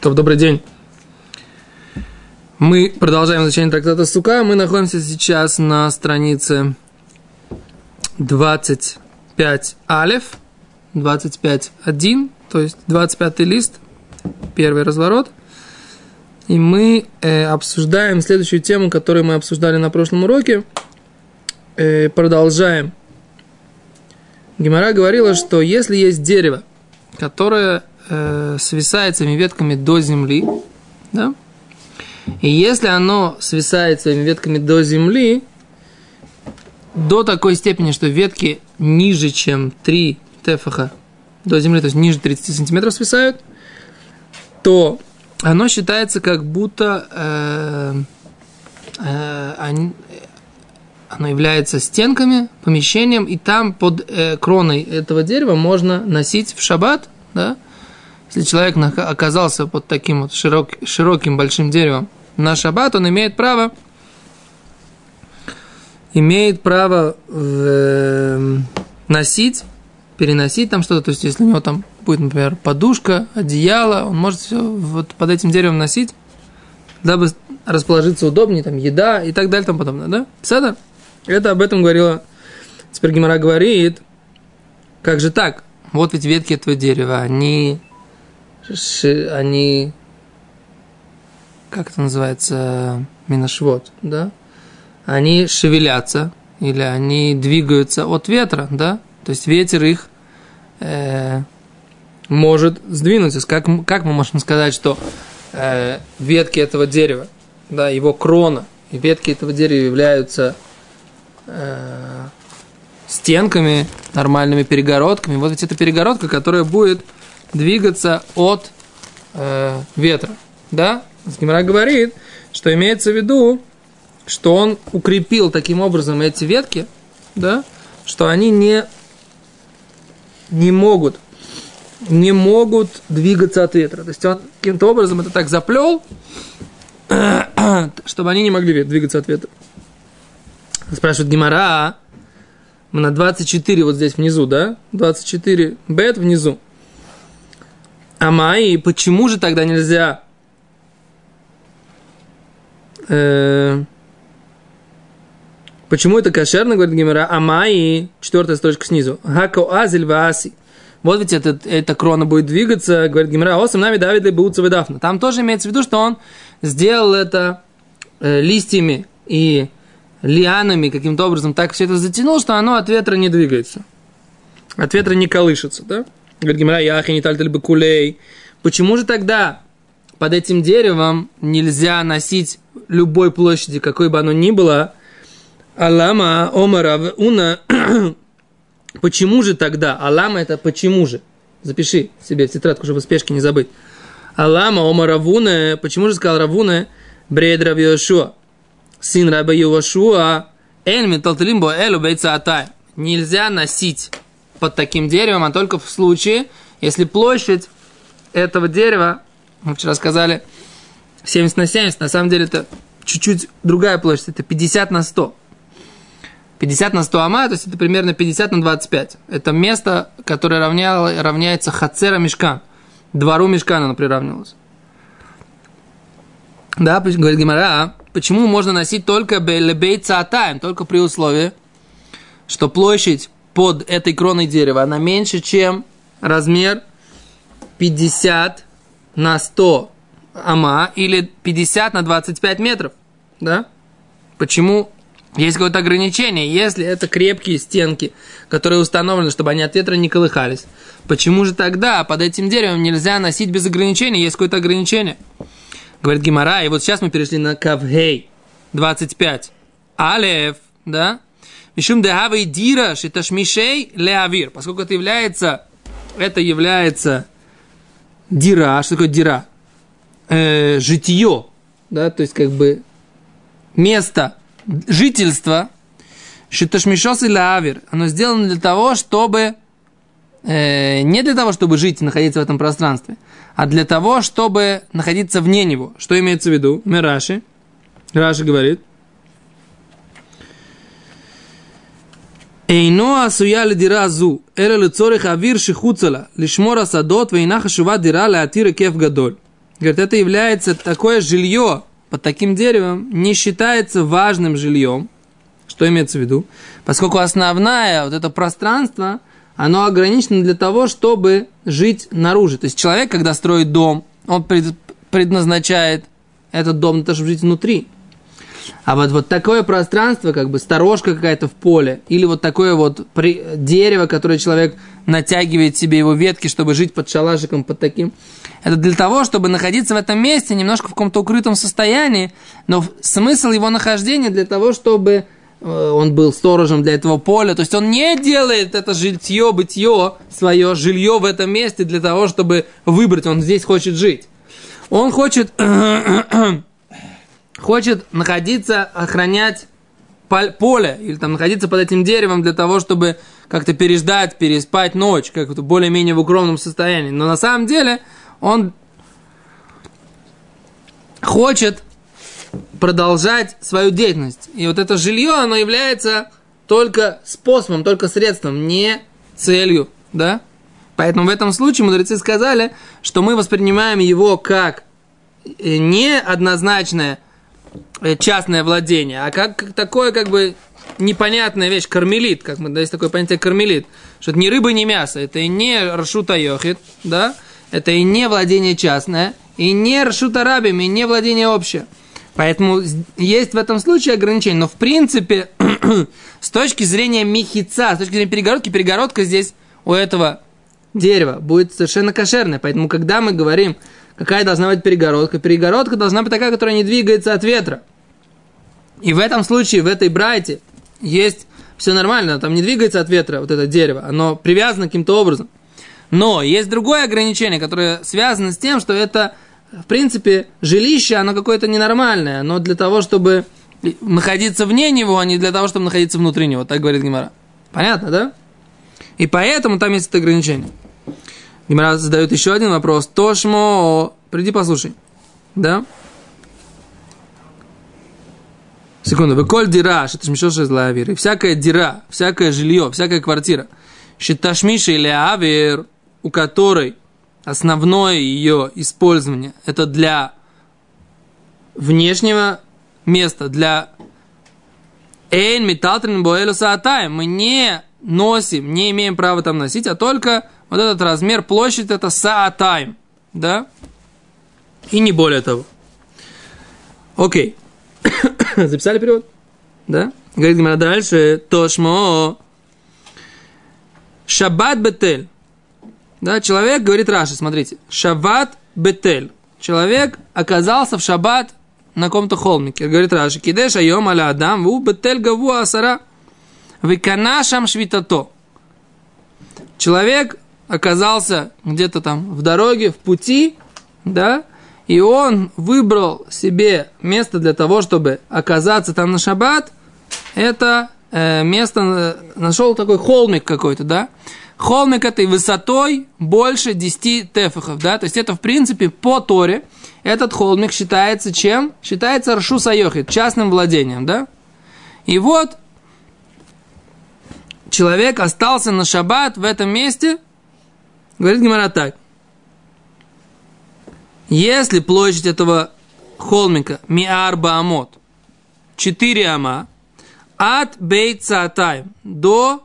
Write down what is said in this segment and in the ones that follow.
Топ, добрый день. Мы продолжаем изучение трактата Сука. Мы находимся сейчас на странице 25 Алев, 25.1, то есть 25 лист, первый разворот. И мы э, обсуждаем следующую тему, которую мы обсуждали на прошлом уроке. Э, продолжаем. Гимара говорила, что если есть дерево, которое э, свисает своими ветками до земли, да, и если оно свисает своими ветками до земли, до такой степени, что ветки ниже, чем 3 тефаха до земли, то есть ниже 30 сантиметров свисают, то оно считается как будто э, э, оно является стенками, помещением, и там под э, кроной этого дерева можно носить в шаббат, да, если человек оказался под таким вот широк, широким большим деревом на шаббат, он имеет право имеет право э, носить, переносить там что-то, то есть если у него там будет, например, подушка, одеяло, он может все вот под этим деревом носить, дабы расположиться удобнее, там еда и так далее, там подобное, да? Седа? Это об этом говорила, теперь Гимара говорит, как же так? Вот ведь ветки этого дерева, они, они, как это называется, миношвод, да? Они шевелятся, или они двигаются от ветра, да? То есть ветер их э, может сдвинуться. Как, как мы можем сказать, что э, ветки этого дерева, да, его крона и ветки этого дерева являются э, стенками, нормальными перегородками. Вот ведь эта перегородка, которая будет двигаться от э, ветра. Да? Гимара говорит, что имеется в виду, что он укрепил таким образом эти ветки, да, что они не, не могут не могут двигаться от ветра. То есть он каким-то образом это так заплел, чтобы они не могли двигаться от ветра. Спрашивает Гимара, мы на 24 вот здесь внизу, да? 24 бет внизу. А мои, почему же тогда нельзя э, Почему это кошерно, говорит Гимара? А мои, четвертая строчка снизу. Хако азель вааси. Вот ведь эта, эта крона будет двигаться, говорит Гимара, осам нами Давид Лебуца Ведафна. Там тоже имеется в виду, что он сделал это э, листьями и лианами каким-то образом так все это затянул, что оно от ветра не двигается. От ветра не колышется, да? Говорит Гимара, яхи не тальталь кулей. Почему же тогда под этим деревом нельзя носить любой площади, какой бы оно ни было, Алама Омара Уна Почему же тогда? Алама это почему же? Запиши себе в тетрадку, чтобы спешки не забыть. Алама Ома Равуна, почему же сказал Равуна, Бред Рав сын Раба Йошуа, Эн Миталталимбо Элу Бейца Нельзя носить под таким деревом, а только в случае, если площадь этого дерева, мы вчера сказали, 70 на 70, на самом деле это чуть-чуть другая площадь, это 50 на 100. 50 на 100 ама, то есть это примерно 50 на 25. Это место, которое равняло, равняется хацера мешкан. Двору мешкана оно приравнивалось. Да, говорит Гимара, почему можно носить только белебей цаатаем, только при условии, что площадь под этой кроной дерева, она меньше, чем размер 50 на 100 ама или 50 на 25 метров. Да? Почему есть какое-то ограничение, если это крепкие стенки, которые установлены, чтобы они от ветра не колыхались. Почему же тогда под этим деревом нельзя носить без ограничений? Есть какое-то ограничение. Говорит Гимара, и вот сейчас мы перешли на Кавгей, 25. Алев, да? Мишум дехавей дира шиташмишей леавир. Поскольку это является, это является дира. Что такое дира? Э, житье, да, то есть как бы место, жительство, Шиташмишос или Авир, оно сделано для того, чтобы э, не для того, чтобы жить и находиться в этом пространстве, а для того, чтобы находиться вне него. Что имеется в виду? Мираши. Раши говорит. אינו עשויה לדירה זו, אלא לצורך אוויר שחוצה לה, לשמור השדות, ואינה חשובה דירה להתיר היקף גדול. Говорит, это является такое жилье под таким деревом, не считается важным жильем. Что имеется в виду? Поскольку основное вот это пространство, оно ограничено для того, чтобы жить наружу. То есть человек, когда строит дом, он предназначает этот дом для того, чтобы жить внутри. А вот, вот такое пространство, как бы сторожка какая-то в поле, или вот такое вот при, дерево, которое человек натягивает себе его ветки, чтобы жить под шалашиком, под таким. Это для того, чтобы находиться в этом месте немножко в каком-то укрытом состоянии, но смысл его нахождения для того, чтобы э, он был сторожем для этого поля. То есть он не делает это жилье, бытие, свое жилье в этом месте для того, чтобы выбрать, он здесь хочет жить. Он хочет хочет находиться, охранять поле, или там находиться под этим деревом для того, чтобы как-то переждать, переспать ночь, как-то более-менее в укромном состоянии. Но на самом деле он хочет продолжать свою деятельность. И вот это жилье, оно является только способом, только средством, не целью, да? Поэтому в этом случае мудрецы сказали, что мы воспринимаем его как э, неоднозначное частное владение, а как такое как бы непонятная вещь, кармелит, как мы, да, есть такое понятие кармелит, что это не рыба, не мясо, это и не рашута йохит, да, это и не владение частное, и не рашута рабами, и не владение общее. Поэтому есть в этом случае ограничения. Но в принципе, с точки зрения мехица, с точки зрения перегородки, перегородка здесь у этого дерева будет совершенно кошерная. Поэтому, когда мы говорим, какая должна быть перегородка. Перегородка должна быть такая, которая не двигается от ветра. И в этом случае, в этой брайте, есть все нормально, там не двигается от ветра вот это дерево, оно привязано каким-то образом. Но есть другое ограничение, которое связано с тем, что это, в принципе, жилище, оно какое-то ненормальное, оно для того, чтобы находиться вне него, а не для того, чтобы находиться внутри него, так говорит Гимара. Понятно, да? И поэтому там есть это ограничение. Гимара задает еще один вопрос. Тошмо, приди послушай. Да? Секунду. Вы коль дира, что ты из лавир. И всякая дира, всякое жилье, всякая квартира. Считашмиша или авир, у которой основное ее использование это для внешнего места, для Эйн металтрин боэлюса атаем. Мы не носим, не имеем права там носить, а только вот этот размер, площадь это саатайм, да? И не более того. Окей. Записали перевод? Да? Говорит Гимара дальше. Тошмо. Шаббат бетель. Да, человек, говорит Раши, смотрите. Шаббат бетель. Человек оказался в шаббат на каком-то холмике. Говорит Раши. Кидеш айом аля адам, ву бетель гаву асара. Виканашам швитато. Человек оказался где-то там в дороге, в пути, да, и он выбрал себе место для того, чтобы оказаться там на шаббат, это э, место, нашел такой холмик какой-то, да, холмик этой высотой больше 10 тефахов, да, то есть это в принципе по Торе, этот холмик считается чем? Считается Ршу Сайохит, частным владением, да, и вот человек остался на шаббат в этом месте – Говорит Гимара так. Если площадь этого холмика миарба амот 4 ама от бейцатайм до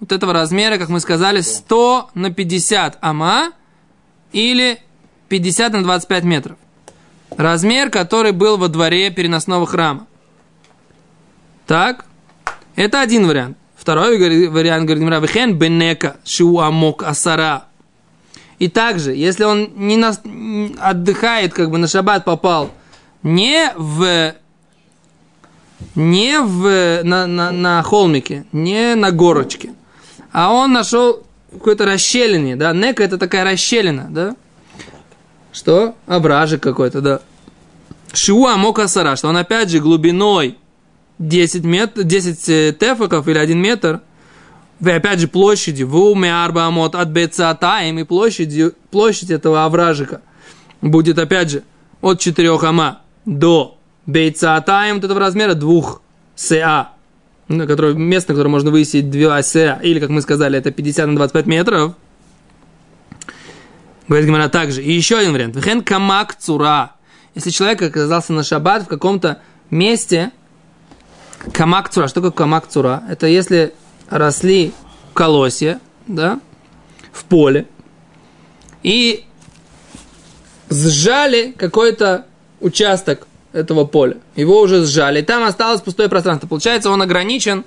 вот этого размера, как мы сказали, 100 на 50 ама или 50 на 25 метров. Размер, который был во дворе переносного храма. Так, это один вариант. Второй вариант, говорит Мира, вехен бенека шуамок асара. И также, если он не на, отдыхает, как бы на шаббат попал, не в не в, на, на, на холмике, не на горочке, а он нашел какое-то расщелине, да, нека это такая расщелина, да, что? Ображик какой-то, да. Шиуа мокасара, что он опять же глубиной 10, мет, 10 э, тефаков или 1 метр, и опять же площади, в уме арбамот от бецатаем, и площадь, площадь этого овражика будет опять же от 4 ама до бейцатаем, вот этого размера двух СА. на которое, место, на которое можно высить две оси, или, как мы сказали, это 50 на 25 метров. Говорит Гимара также. И еще один вариант. Вехен камак цура. Если человек оказался на шаббат в каком-то месте, камак цура. Что такое камак цура? Это если росли колосья, да, в поле, и сжали какой-то участок этого поля. Его уже сжали. И там осталось пустое пространство. Получается, он ограничен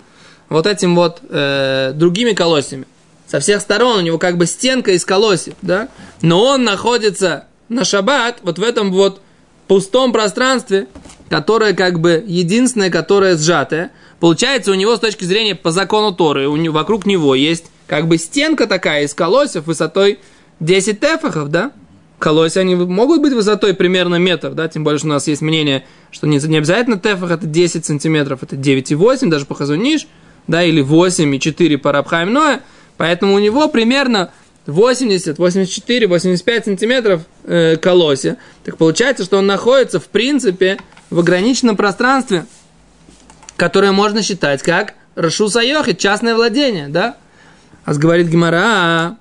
вот этим вот э, другими колосьями. Со всех сторон у него как бы стенка из колосьев, да? Но он находится на шаббат вот в этом вот пустом пространстве, которое как бы единственное, которое сжатое. Получается, у него с точки зрения по закону Торы, у него, вокруг него есть как бы стенка такая из колосьев высотой 10 тефахов, да? колосья, они могут быть высотой примерно метр, да, тем более, что у нас есть мнение, что не, не обязательно тефах это 10 сантиметров, это 9,8, даже по хазуниш, да, или 8,4 по Рабхайм Ноя, поэтому у него примерно 80, 84, 85 сантиметров э, колосья. Так получается, что он находится, в принципе, в ограниченном пространстве, которое можно считать как Рашу Сайохи, частное владение, да? А говорит Гимара,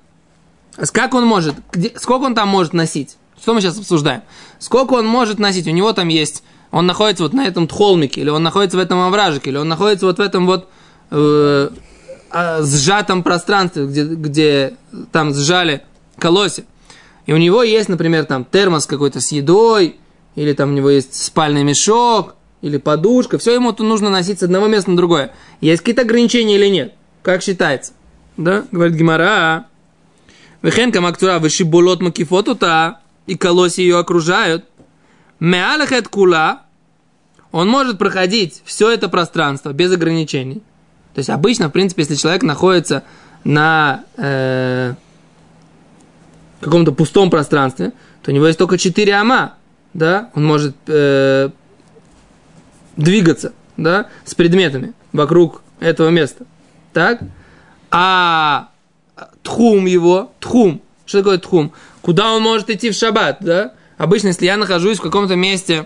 как он может, где, сколько он там может носить? Что мы сейчас обсуждаем? Сколько он может носить? У него там есть, он находится вот на этом холмике, или он находится в этом овражике, или он находится вот в этом вот э, а, сжатом пространстве, где, где там сжали колосья. И у него есть, например, там термос какой-то с едой, или там у него есть спальный мешок, или подушка. Все ему тут нужно носить с одного места на другое. Есть какие-то ограничения или нет? Как считается? Да, говорит Гимара. Вехен камактура вышиболот макифот ута, и колосья ее окружают. Меалахет кула, он может проходить все это пространство без ограничений. То есть обычно, в принципе, если человек находится на э, каком-то пустом пространстве, то у него есть только 4 ама, да, он может э, двигаться, да, с предметами вокруг этого места, так, а тхум его, тхум. Что такое тхум? Куда он может идти в шаббат, да? Обычно, если я нахожусь в каком-то месте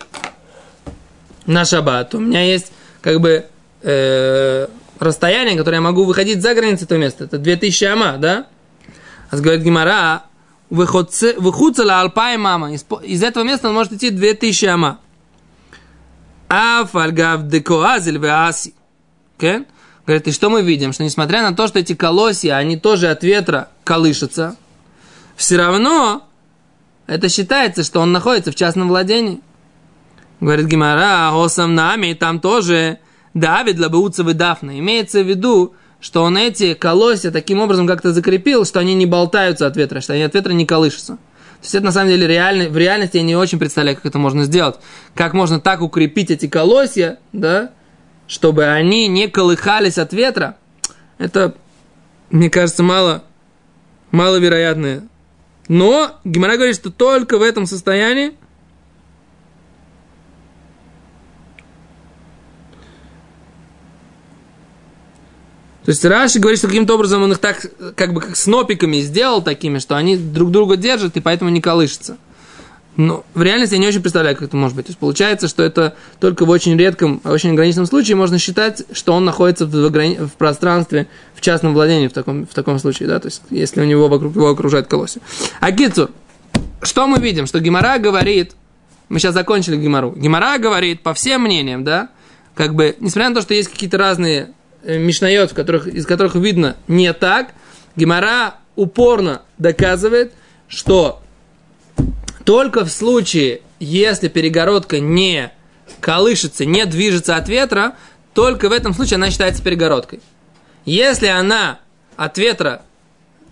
на шаббат, у меня есть как бы э, расстояние, которое я могу выходить за границы этого места. Это 2000 ама, да? А говорит Гимара, выходца алпай мама. Из этого места он может идти 2000 ама. Афальгав декоазель. Okay? Говорит, и что мы видим? Что несмотря на то, что эти колосья, они тоже от ветра колышутся, все равно это считается, что он находится в частном владении. Говорит Гимара, осам нами, там тоже Давид лабауцевы дафна. Имеется в виду, что он эти колосья таким образом как-то закрепил, что они не болтаются от ветра, что они от ветра не колышутся. То есть это на самом деле реально, в реальности я не очень представляю, как это можно сделать. Как можно так укрепить эти колосья, да, чтобы они не колыхались от ветра, это, мне кажется, мало, маловероятное. Но Гимара говорит, что только в этом состоянии То есть Раши говорит, что каким-то образом он их так, как бы как снопиками сделал такими, что они друг друга держат и поэтому не колышутся. Но в реальности я не очень представляю, как это может быть. То есть получается, что это только в очень редком, очень ограниченном случае можно считать, что он находится в, ограни... в пространстве, в частном владении в таком, в таком случае, да, то есть если у него вокруг его окружает колосья. А Гицур, что мы видим? Что Гимара говорит, мы сейчас закончили Гимару, Гимара говорит, по всем мнениям, да, как бы, несмотря на то, что есть какие-то разные мишнает, в которых, из которых видно не так, Гимара упорно доказывает, что только в случае, если перегородка не колышется, не движется от ветра, только в этом случае она считается перегородкой. Если она от ветра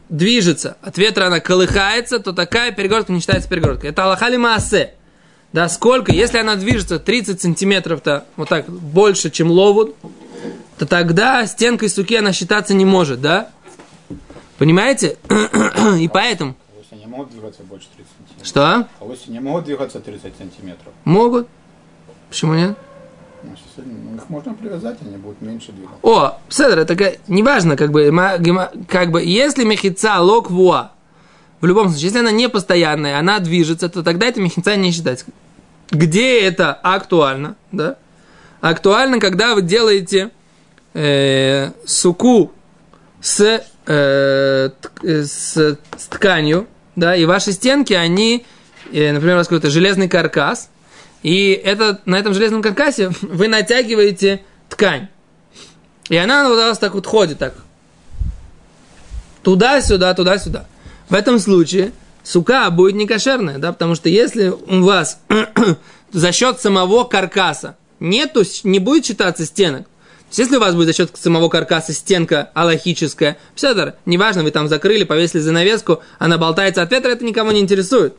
движется, от ветра она колыхается, то такая перегородка не считается перегородкой. Это Аллахали Маасе. Да, сколько? Если она движется 30 сантиметров-то, вот так, больше, чем ловут, то тогда стенкой суки она считаться не может, да? Понимаете? И поэтому... Если они могут двигаться больше 30 что? Полосы не могут двигаться 30 сантиметров. Могут. Почему нет? Ну, ну, их можно привязать, они будут меньше двигаться. О, Седр, это неважно, как бы, как бы, если мехица лок вуа, в любом случае, если она не постоянная, она движется, то тогда это мехица не считается. Где это актуально, да? Актуально, когда вы делаете э, суку с, э, с, с тканью, да, и ваши стенки, они, э, например, у вас какой-то железный каркас, и это, на этом железном каркасе вы натягиваете ткань. И она у вас так вот ходит, так. Туда-сюда, туда-сюда. В этом случае сука будет не кошерная, да, потому что если у вас за счет самого каркаса нету, не будет считаться стенок, если у вас будет за счет самого каркаса стенка аллахическая, псядор, неважно, вы там закрыли, повесили занавеску, она болтается от ветра, это никого не интересует.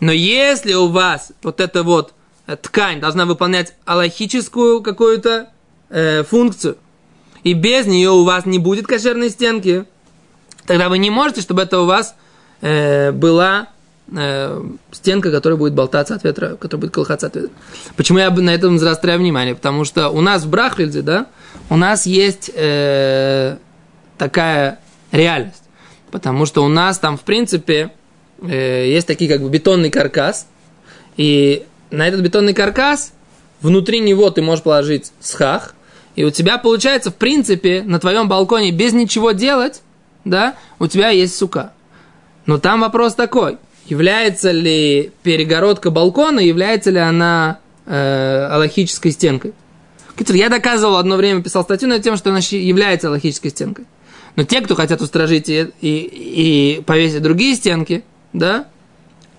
Но если у вас вот эта вот э, ткань должна выполнять аллахическую какую-то э, функцию, и без нее у вас не будет кошерной стенки, тогда вы не можете, чтобы это у вас э, была э, стенка, которая будет болтаться от ветра, которая будет колыхаться от ветра. Почему я на этом заостряю внимание? Потому что у нас в Брахвельде, да, у нас есть э, такая реальность. Потому что у нас там, в принципе, э, есть такие как бы бетонный каркас, и на этот бетонный каркас внутри него ты можешь положить схах, и у тебя получается, в принципе, на твоем балконе без ничего делать, да, у тебя есть сука. Но там вопрос такой, является ли перегородка балкона, является ли она э, аллахической стенкой. Я доказывал одно время, писал статью на тему, что она является аллахической стенкой. Но те, кто хотят устражить и, и, и повесить другие стенки, да,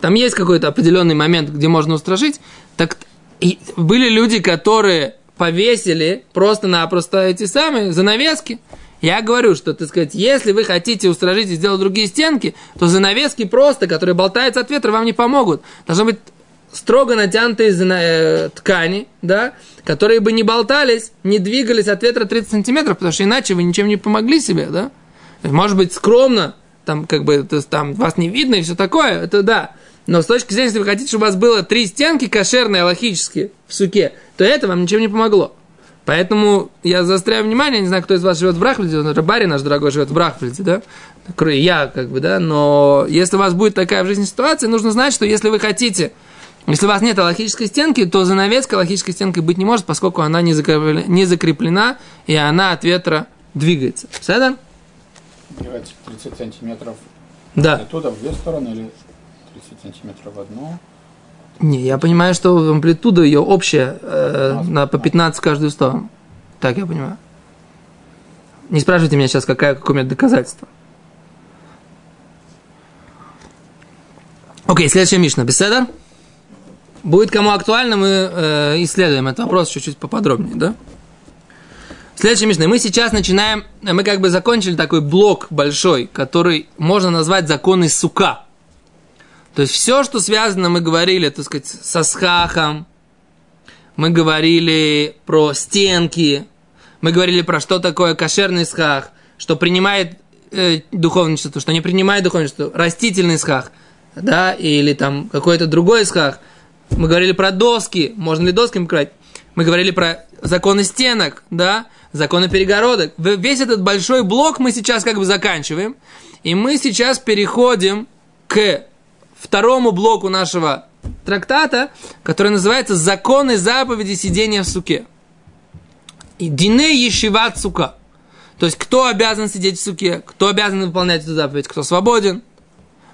там есть какой-то определенный момент, где можно устражить, так и были люди, которые повесили просто-напросто эти самые занавески. Я говорю, что, так сказать, если вы хотите устражить и сделать другие стенки, то занавески просто, которые болтаются от ветра, вам не помогут. Должны быть строго натянутые э, ткани, да, которые бы не болтались, не двигались от ветра 30 сантиметров, потому что иначе вы ничем не помогли себе, да. Может быть, скромно, там, как бы, то есть, там, вас не видно и все такое, это да. Но с точки зрения, если вы хотите, чтобы у вас было три стенки кошерные, логические в суке, то это вам ничем не помогло. Поэтому я заостряю внимание, не знаю, кто из вас живет в Брахфельде, но Барри наш дорогой живет в Брахфельде, да, кроме я, как бы, да, но если у вас будет такая в жизни ситуация, нужно знать, что если вы хотите, если у вас нет логической стенки, то занавеска логической стенкой быть не может, поскольку она не закреплена, не закреплена и она от ветра двигается. Все, 30 сантиметров Да. оттуда в две стороны или 30 сантиметров в одну? Не, я понимаю, что амплитуда ее общая э, на по 15 в каждую сторону. Так я понимаю. Не спрашивайте меня сейчас, какая, какое у меня доказательство. Окей, следующая Мишна. Беседа? Будет кому актуально, мы э, исследуем этот вопрос чуть-чуть поподробнее, да? Следующая Мишна. Мы сейчас начинаем, мы как бы закончили такой блок большой, который можно назвать законы сука. То есть все, что связано, мы говорили, так сказать, со схахом, мы говорили про стенки, мы говорили про что такое кошерный схах, что принимает э, духовное чувство, что не принимает духовное чувство, растительный схах, да, или там какой-то другой схах. Мы говорили про доски, можно ли досками крать. Мы говорили про законы стенок, да, законы перегородок. Весь этот большой блок мы сейчас как бы заканчиваем. И мы сейчас переходим к второму блоку нашего трактата, который называется «Законы заповеди сидения в суке». И дине ешиват сука. То есть, кто обязан сидеть в суке, кто обязан выполнять эту заповедь, кто свободен,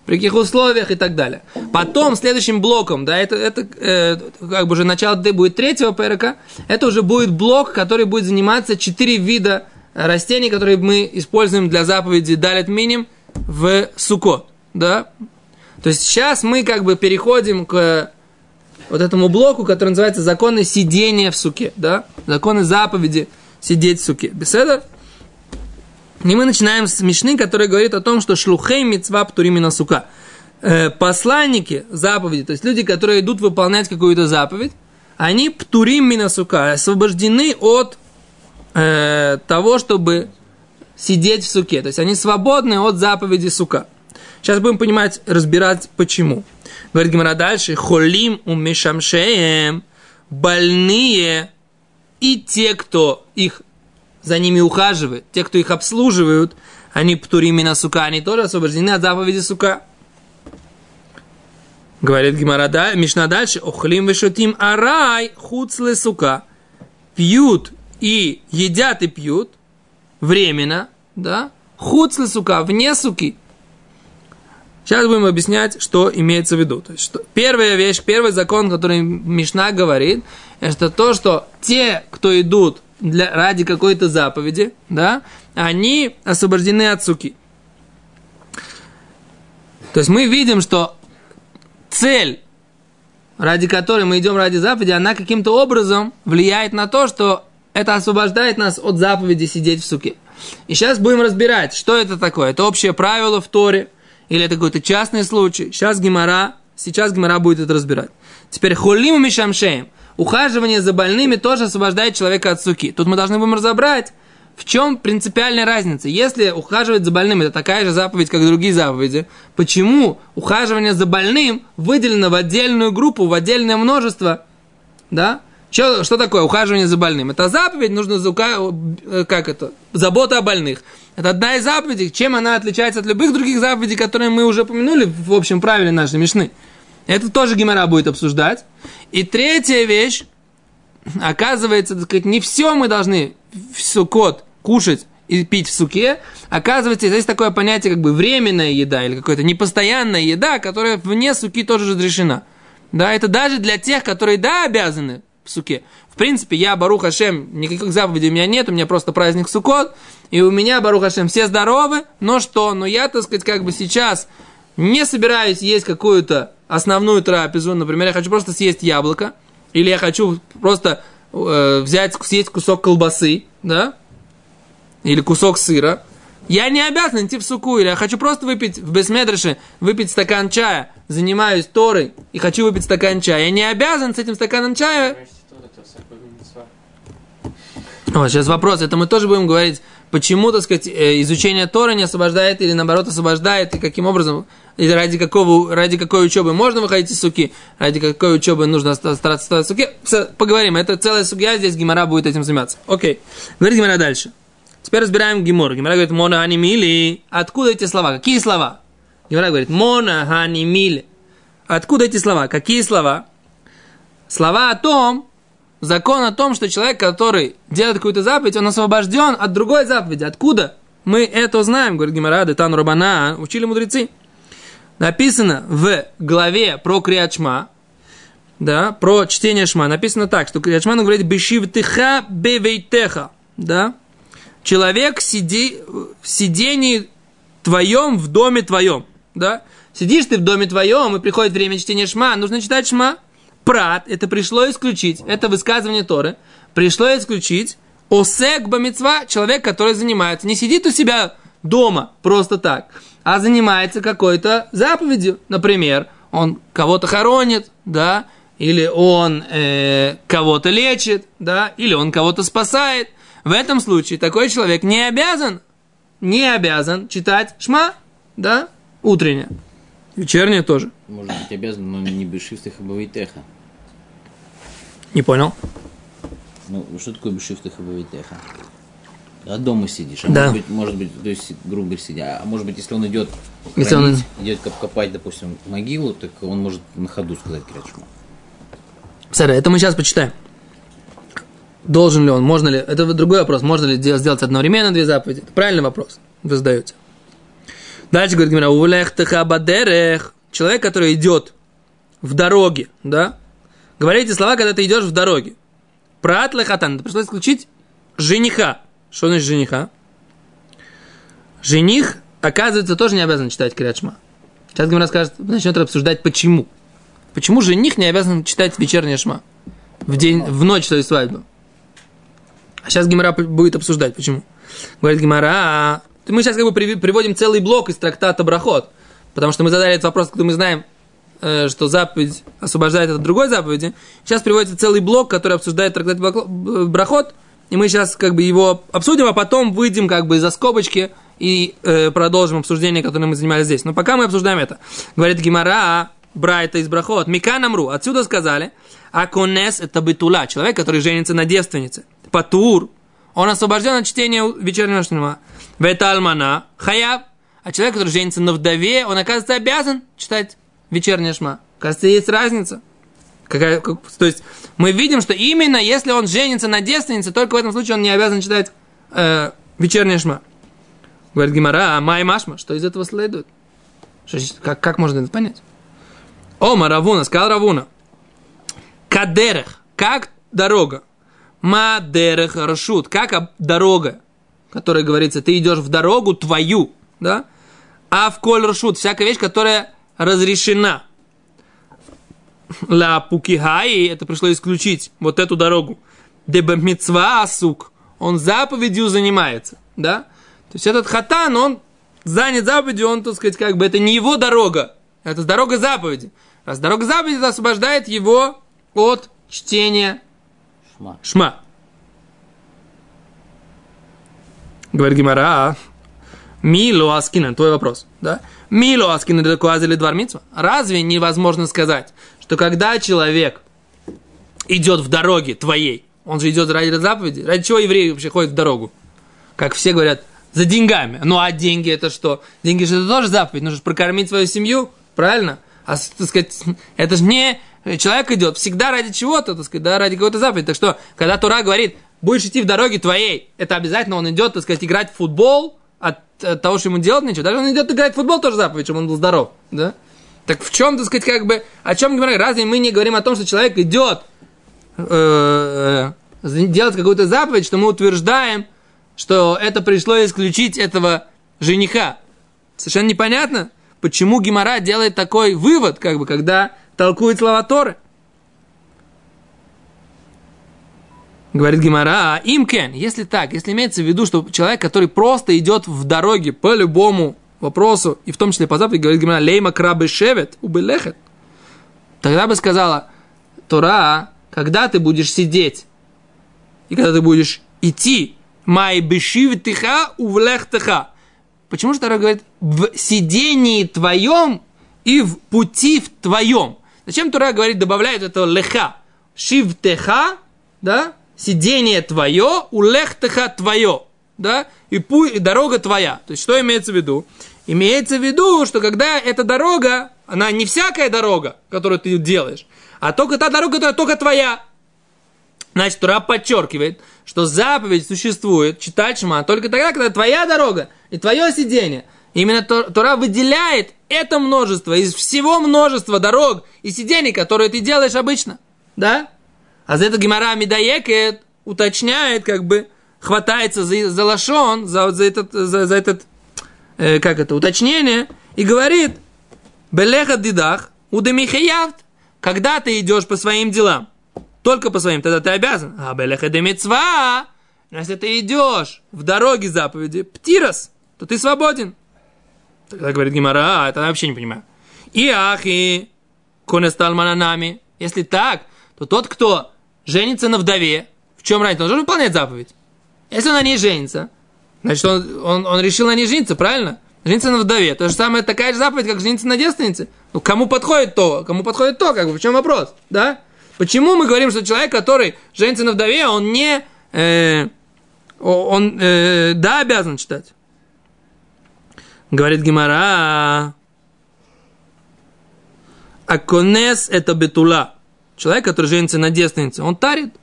при каких условиях и так далее. Потом, следующим блоком, да, это, это э, как бы уже начало будет третьего ПРК, это уже будет блок, который будет заниматься четыре вида растений, которые мы используем для заповеди Далит Миним в Суко, да, то есть сейчас мы как бы переходим к вот этому блоку, который называется законы сидения в суке, да? Законы заповеди сидеть в суке. Беседа? И мы начинаем с Мишны, который говорит о том, что шлухей мецва птуримина сука. Э, посланники заповеди, то есть люди, которые идут выполнять какую-то заповедь, они птурим сука, освобождены от э, того, чтобы сидеть в суке. То есть они свободны от заповеди сука. Сейчас будем понимать, разбирать почему. Говорит Гимара дальше. Холим у мешамшеем больные и те, кто их за ними ухаживает, те, кто их обслуживают, они птуримина сука, они тоже освобождены от заповеди сука. Говорит Гимара, да, Мишна дальше, охлим вешотим арай хуцле сука. Пьют и едят и пьют временно, да, хуцлы сука, вне суки. Сейчас будем объяснять, что имеется в виду. То есть, что первая вещь, первый закон, который Мишна говорит, это то, что те, кто идут для, ради какой-то заповеди, да, они освобождены от суки. То есть мы видим, что цель, ради которой мы идем ради заповеди, она каким-то образом влияет на то, что это освобождает нас от заповеди сидеть в суке. И сейчас будем разбирать, что это такое. Это общее правило в Торе, или это какой-то частный случай. Сейчас Гимара, сейчас Гимара будет это разбирать. Теперь холим мишамшеем. Ухаживание за больными тоже освобождает человека от суки. Тут мы должны будем разобрать, в чем принципиальная разница? Если ухаживать за больным это такая же заповедь, как другие заповеди, почему ухаживание за больным выделено в отдельную группу, в отдельное множество? Да? Что, что такое ухаживание за больным? Это заповедь, нужно э, как это? Забота о больных. Это одна из заповедей. Чем она отличается от любых других заповедей, которые мы уже упомянули в общем правиле нашей Мишны? Это тоже Гимара будет обсуждать. И третья вещь, оказывается, так сказать, не все мы должны в сукот кушать и пить в суке, оказывается, есть такое понятие, как бы временная еда или какая-то непостоянная еда, которая вне суки тоже разрешена. Да, это даже для тех, которые, да, обязаны в суке. В принципе, я, Барух Хашем, никаких заповедей у меня нет, у меня просто праздник Сукот, и у меня, Барух Хашем, все здоровы, но что, но я, так сказать, как бы сейчас не собираюсь есть какую-то основную трапезу, например, я хочу просто съесть яблоко, или я хочу просто э, взять, съесть кусок колбасы, да, или кусок сыра, я не обязан идти в суку, или я хочу просто выпить в Бесмедрыше, выпить стакан чая, занимаюсь Торой и хочу выпить стакан чая. Я не обязан с этим стаканом чая... Вот, сейчас вопрос, это мы тоже будем говорить, почему, так сказать, э, изучение Торы не освобождает или наоборот освобождает, и каким образом, и ради, какого, ради какой учебы можно выходить из суки, ради какой учебы нужно стараться стать. Все, поговорим, это целая судья, здесь Гимара будет этим заниматься. Окей, говорит Гимара дальше. Теперь разбираем Гимор. Гимара говорит, мона хани мили. Откуда эти слова? Какие слова? Гимара говорит, мона хани мили. Откуда эти слова? Какие слова? Слова о том, закон о том, что человек, который делает какую-то заповедь, он освобожден от другой заповеди. Откуда? Мы это знаем, говорит Гимара, Детан Рабана, учили мудрецы. Написано в главе про Криачма, да, про чтение Шма, написано так, что Криачма говорит «Бешивтыха бевейтеха», да, человек сиди, в сидении твоем в доме твоем, да, сидишь ты в доме твоем, и приходит время чтения Шма, нужно читать Шма, прат, это пришло исключить, это высказывание Торы, пришло исключить осек бамицва, человек, который занимается, не сидит у себя дома просто так, а занимается какой-то заповедью. Например, он кого-то хоронит, да, или он э, кого-то лечит, да, или он кого-то спасает. В этом случае такой человек не обязан, не обязан читать шма, да, утреннее. Вечернее тоже. Может быть, обязан, но не бешифтах и бавитеха. Не понял. Ну, что такое бешифтах и бавитеха? А дома сидишь. А Да. может быть, может быть, то есть, грубо говоря, сидя. А может быть, если он идет Если он- хоронить, идет коп- копать, допустим, могилу, так он может на ходу сказать крячку. Сара, это мы сейчас почитаем. Должен ли он, можно ли, это другой вопрос, можно ли дел- сделать одновременно две заповеди? Это правильный вопрос, вы задаете. Дальше говорит Гимара, «Увлех теха бадерех». Человек, который идет в дороге, да? Говорите слова, когда ты идешь в дороге. Прат лехатан. Пришлось исключить жениха. Что значит жениха? Жених, оказывается, тоже не обязан читать Крячма. Сейчас Гимара скажет, начнет обсуждать, почему. Почему жених не обязан читать вечернее шма? В день, в ночь своей свадьбы. А сейчас Гимара будет обсуждать, почему. Говорит Гимара, «А, мы сейчас как бы приводим целый блок из трактата Брахот, потому что мы задали этот вопрос, когда мы знаем, что заповедь освобождает от другой заповеди. Сейчас приводится целый блок, который обсуждает трактат Б- Брахот, и мы сейчас как бы его обсудим, а потом выйдем как бы за скобочки и э, продолжим обсуждение, которое мы занимались здесь. Но пока мы обсуждаем это. Говорит Гимара, Брайта из Брахот, Миканамру, отсюда сказали, Аконес это битула, человек, который женится на девственнице. Патур, он освобожден от чтения вечернего шнума. Вета алмана, хаяб, а человек, который женится на вдове, он, оказывается, обязан читать вечернее шма. Кажется, есть разница. Какая, как- то есть мы видим, что именно если он женится на девственнице, только в этом случае он не обязан читать э, вечернее шма. Говорит Гимара, а май машма, что из этого следует? Что как, как можно это понять? Ома Равуна, сказал Равуна. Кадерех, как дорога. Мадерех рашут, как дорога, которая говорится, ты идешь в дорогу твою, да? А в коль рашут, всякая вещь, которая разрешена. Ла пукихай, это пришло исключить вот эту дорогу. Дебамитсва асук, он заповедью занимается, да? То есть этот хатан, он занят заповедью, он, так сказать, как бы это не его дорога, это дорога заповеди. Раз дорога заповеди это освобождает его от чтения Шма. шма. Говорит Гимара, Мило Аскинан, твой вопрос, да? Мило Аскинан это куазили двор митцва. Разве невозможно сказать, что когда человек идет в дороге твоей, он же идет ради заповеди, ради чего евреи вообще ходят в дорогу? Как все говорят, за деньгами. Ну а деньги это что? Деньги же это тоже заповедь, нужно же прокормить свою семью, правильно? А, так сказать, это же не человек идет всегда ради чего-то, так сказать, да, ради какой-то заповеди. Так что, когда Тура говорит, будешь идти в дороге твоей, это обязательно он идет, так сказать, играть в футбол от, от того, что ему делать нечего. Даже он идет играть в футбол, тоже заповедь, чтобы он был здоров, да? Так в чем, так сказать, как бы, о чем говорим? Разве мы не говорим о том, что человек идет э, э, делать какую-то заповедь, что мы утверждаем, что это пришло исключить этого жениха. Совершенно непонятно, почему Гимара делает такой вывод, как бы, когда толкует слова Торы. Говорит Гимара, имкен, если так, если имеется в виду, что человек, который просто идет в дороге по любому вопросу, и в том числе по заповеди, говорит Гимара, лейма крабы шевет, убелехет, тогда бы сказала Тора, когда ты будешь сидеть, и когда ты будешь идти, май бешив тиха увлехтеха. Почему же Тора говорит в сидении твоем и в пути в твоем? Зачем Тора говорит, добавляет это леха? Шивтеха, да, сидение твое, улехтеха твое, да, и, пу- и дорога твоя. То есть, что имеется в виду? Имеется в виду, что когда эта дорога, она не всякая дорога, которую ты делаешь, а только та дорога, которая только твоя. Значит, Тура подчеркивает, что заповедь существует, читать шма, только тогда, когда твоя дорога и твое сидение. Именно Тор- Тура выделяет это множество из всего множества дорог и сидений, которые ты делаешь обычно. Да? А за это Гимара Медаекет уточняет, как бы хватается за, за лашон, за, за этот, за, за этот э, как это, уточнение, и говорит, Белеха дидах, удемихаявт, когда ты идешь по своим делам, только по своим, тогда ты обязан. А белеха де мецва, если ты идешь в дороге заповеди, птирос, то ты свободен. Тогда говорит Гимара, а, это я вообще не понимаю. И ахи, конесталмананами. Если так, то тот, кто женится на вдове, в чем разница? Он должен выполнять заповедь. Если он на ней женится, значит, он, он, он решил на ней жениться, правильно? Жениться на вдове. То же самое, такая же заповедь, как жениться на девственнице. Ну, кому подходит то, кому подходит то, как бы, в чем вопрос, да? Почему мы говорим, что человек, который женится на вдове, он не, э, он, э, да, обязан читать? Говорит Гимара, Аконес это бетула. Человек, который женится на девственнице, он тарит.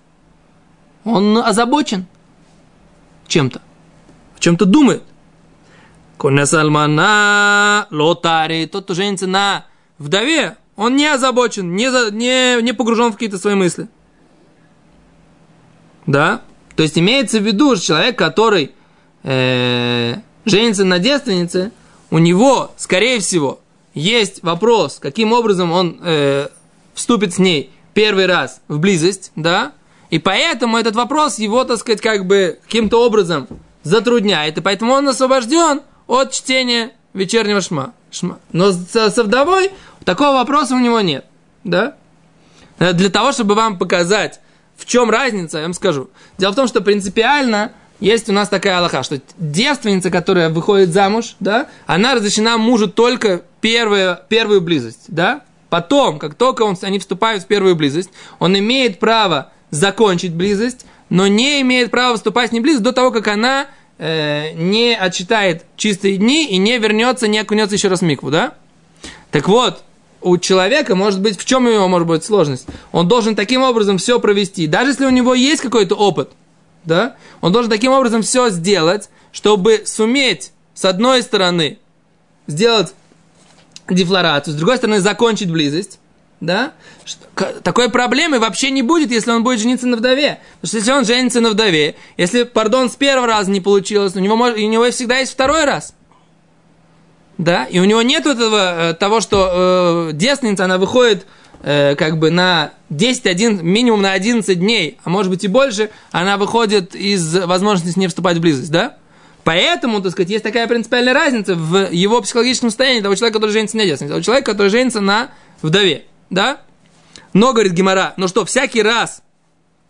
Он озабочен чем-то. Чем-то думает. Конес альмана лотари. Тот, кто женится на вдове, он не озабочен, не, за- не, не погружен в какие-то свои мысли. Да? То есть имеется в виду, что человек, который э, женится на девственнице, у него, скорее всего, есть вопрос, каким образом он э, вступит с ней первый раз в близость, да, и поэтому этот вопрос его, так сказать, как бы каким-то образом затрудняет, и поэтому он освобожден от чтения вечернего шма. шма. Но со, со вдовой такого вопроса у него нет, да. Э, Для того, чтобы вам показать, в чем разница, я вам скажу. Дело в том, что принципиально есть у нас такая аллаха, что девственница, которая выходит замуж, да, она разрешена мужу только первую, первую близость, да. Потом, как только он, они вступают в первую близость, он имеет право закончить близость, но не имеет права вступать с ней близость до того, как она э, не отчитает чистые дни и не вернется, не окунется еще раз в микву, да? Так вот, у человека может быть, в чем у него может быть сложность? Он должен таким образом все провести. Даже если у него есть какой-то опыт, да, он должен таким образом все сделать, чтобы суметь, с одной стороны, сделать дефлорацию, с другой стороны, закончить близость, да, такой проблемы вообще не будет, если он будет жениться на вдове. Потому что если он женится на вдове, если, пардон, с первого раза не получилось, у него, у него всегда есть второй раз. Да, и у него нет этого, э, того, что э, девственница, она выходит э, как бы на 10, 1, минимум на 11 дней, а может быть и больше, она выходит из возможности не вступать в близость, да? Поэтому, так сказать, есть такая принципиальная разница в его психологическом состоянии того человека, который женится на девственнице, того человека, который женится на вдове, да? Но, говорит Гимара, ну что, всякий раз,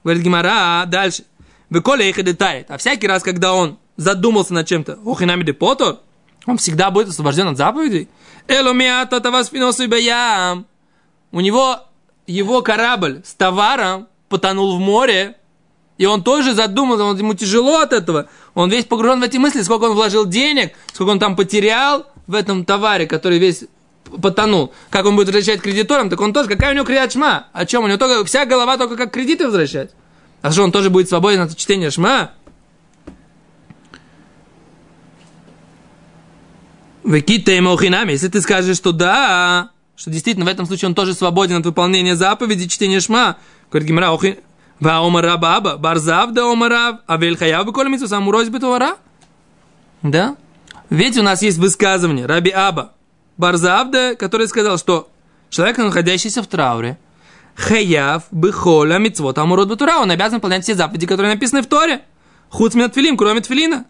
говорит Гимара, а дальше, вы коля их и детает, а всякий раз, когда он задумался над чем-то, ох, и нами депотор, он всегда будет освобожден от заповедей. Эломиата таваспиносу баям. У него его корабль с товаром потонул в море, и он тоже задумался, он, ему тяжело от этого. Он весь погружен в эти мысли, сколько он вложил денег, сколько он там потерял в этом товаре, который весь потонул. Как он будет возвращать кредиторам, так он тоже, какая у него кредит шма? О чем? У него только, вся голова только как кредиты возвращать. А что, он тоже будет свободен от чтения шма? Векита и Маухинами, если ты скажешь, что да, что действительно в этом случае он тоже свободен от выполнения заповеди чтения шма, говорит Гимара, охи, ва омара баба, барзав да омарав, а вельхаяв бы колемицу саму розбит Да? Ведь у нас есть высказывание Раби Аба, Барзавда, который сказал, что человек, находящийся в трауре, хаяв бихоля мицвот амурот батура, он обязан выполнять все заповеди, которые написаны в Торе. Худ тфилим, кроме тфилина.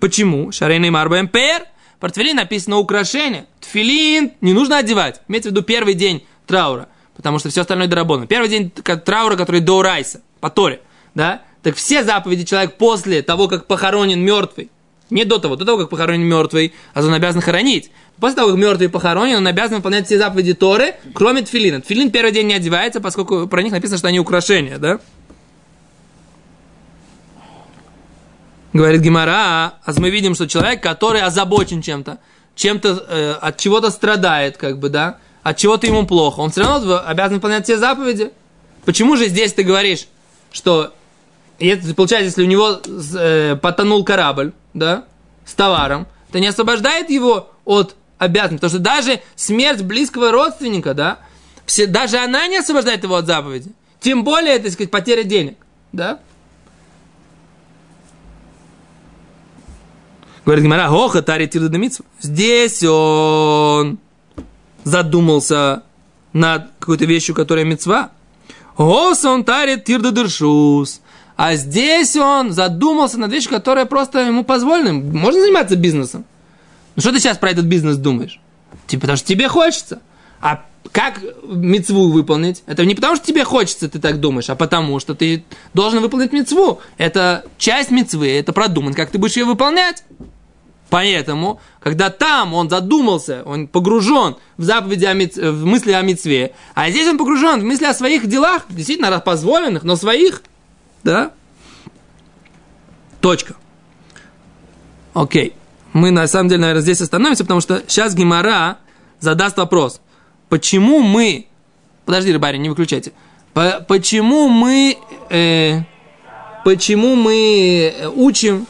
Почему? Шарейный марбаем пер, про тфилин написано украшение. Тфилин не нужно одевать. Имеется в виду первый день траура. Потому что все остальное доработано. Первый день траура, который до Райса, по Торе. Да? Так все заповеди человек после того, как похоронен мертвый, не до того, до того, как похоронен мертвый, а он обязан хоронить. После того, как мертвый похоронен, он обязан выполнять все заповеди Торы, кроме тфилина. Тфилин первый день не одевается, поскольку про них написано, что они украшения, да? говорит Гимара, а мы видим, что человек, который озабочен чем-то, чем-то, э, от чего-то страдает, как бы, да, от чего-то ему плохо, он все равно обязан выполнять все заповеди. Почему же здесь ты говоришь, что, если, получается, если у него э, потонул корабль, да, с товаром, это не освобождает его от обязанности, потому что даже смерть близкого родственника, да, все, даже она не освобождает его от заповеди. Тем более, так сказать, потеря денег, да. Говорит Гимара, хоха тари Здесь он задумался над какой-то вещью, которая мецва. Госон тарит тирдадыршус. А здесь он задумался над вещью, которая просто ему позволена. Можно заниматься бизнесом. Ну что ты сейчас про этот бизнес думаешь? Типа, потому что тебе хочется. А как мецву выполнить? Это не потому, что тебе хочется, ты так думаешь, а потому, что ты должен выполнить мецву. Это часть мецвы, это продуман, как ты будешь ее выполнять. Поэтому, когда там он задумался, он погружен в заповеди, о миц... в мысли о мецве, а здесь он погружен в мысли о своих делах, действительно позволенных, но своих, да? Точка. Окей. Мы на самом деле, наверное, здесь остановимся, потому что сейчас Гимара задаст вопрос. Почему мы... Подожди, рыбарин, не выключайте. Почему мы... Э, почему мы учим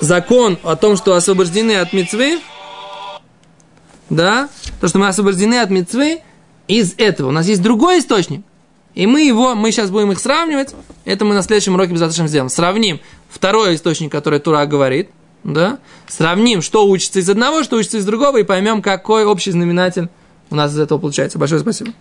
закон о том, что освобождены от мецвы, да, то, что мы освобождены от мецвы, из этого. У нас есть другой источник. И мы его, мы сейчас будем их сравнивать. Это мы на следующем уроке обязательно сделаем. Сравним второй источник, который Тура говорит. Да? Сравним, что учится из одного, что учится из другого, и поймем, какой общий знаменатель у нас из этого получается. Большое спасибо.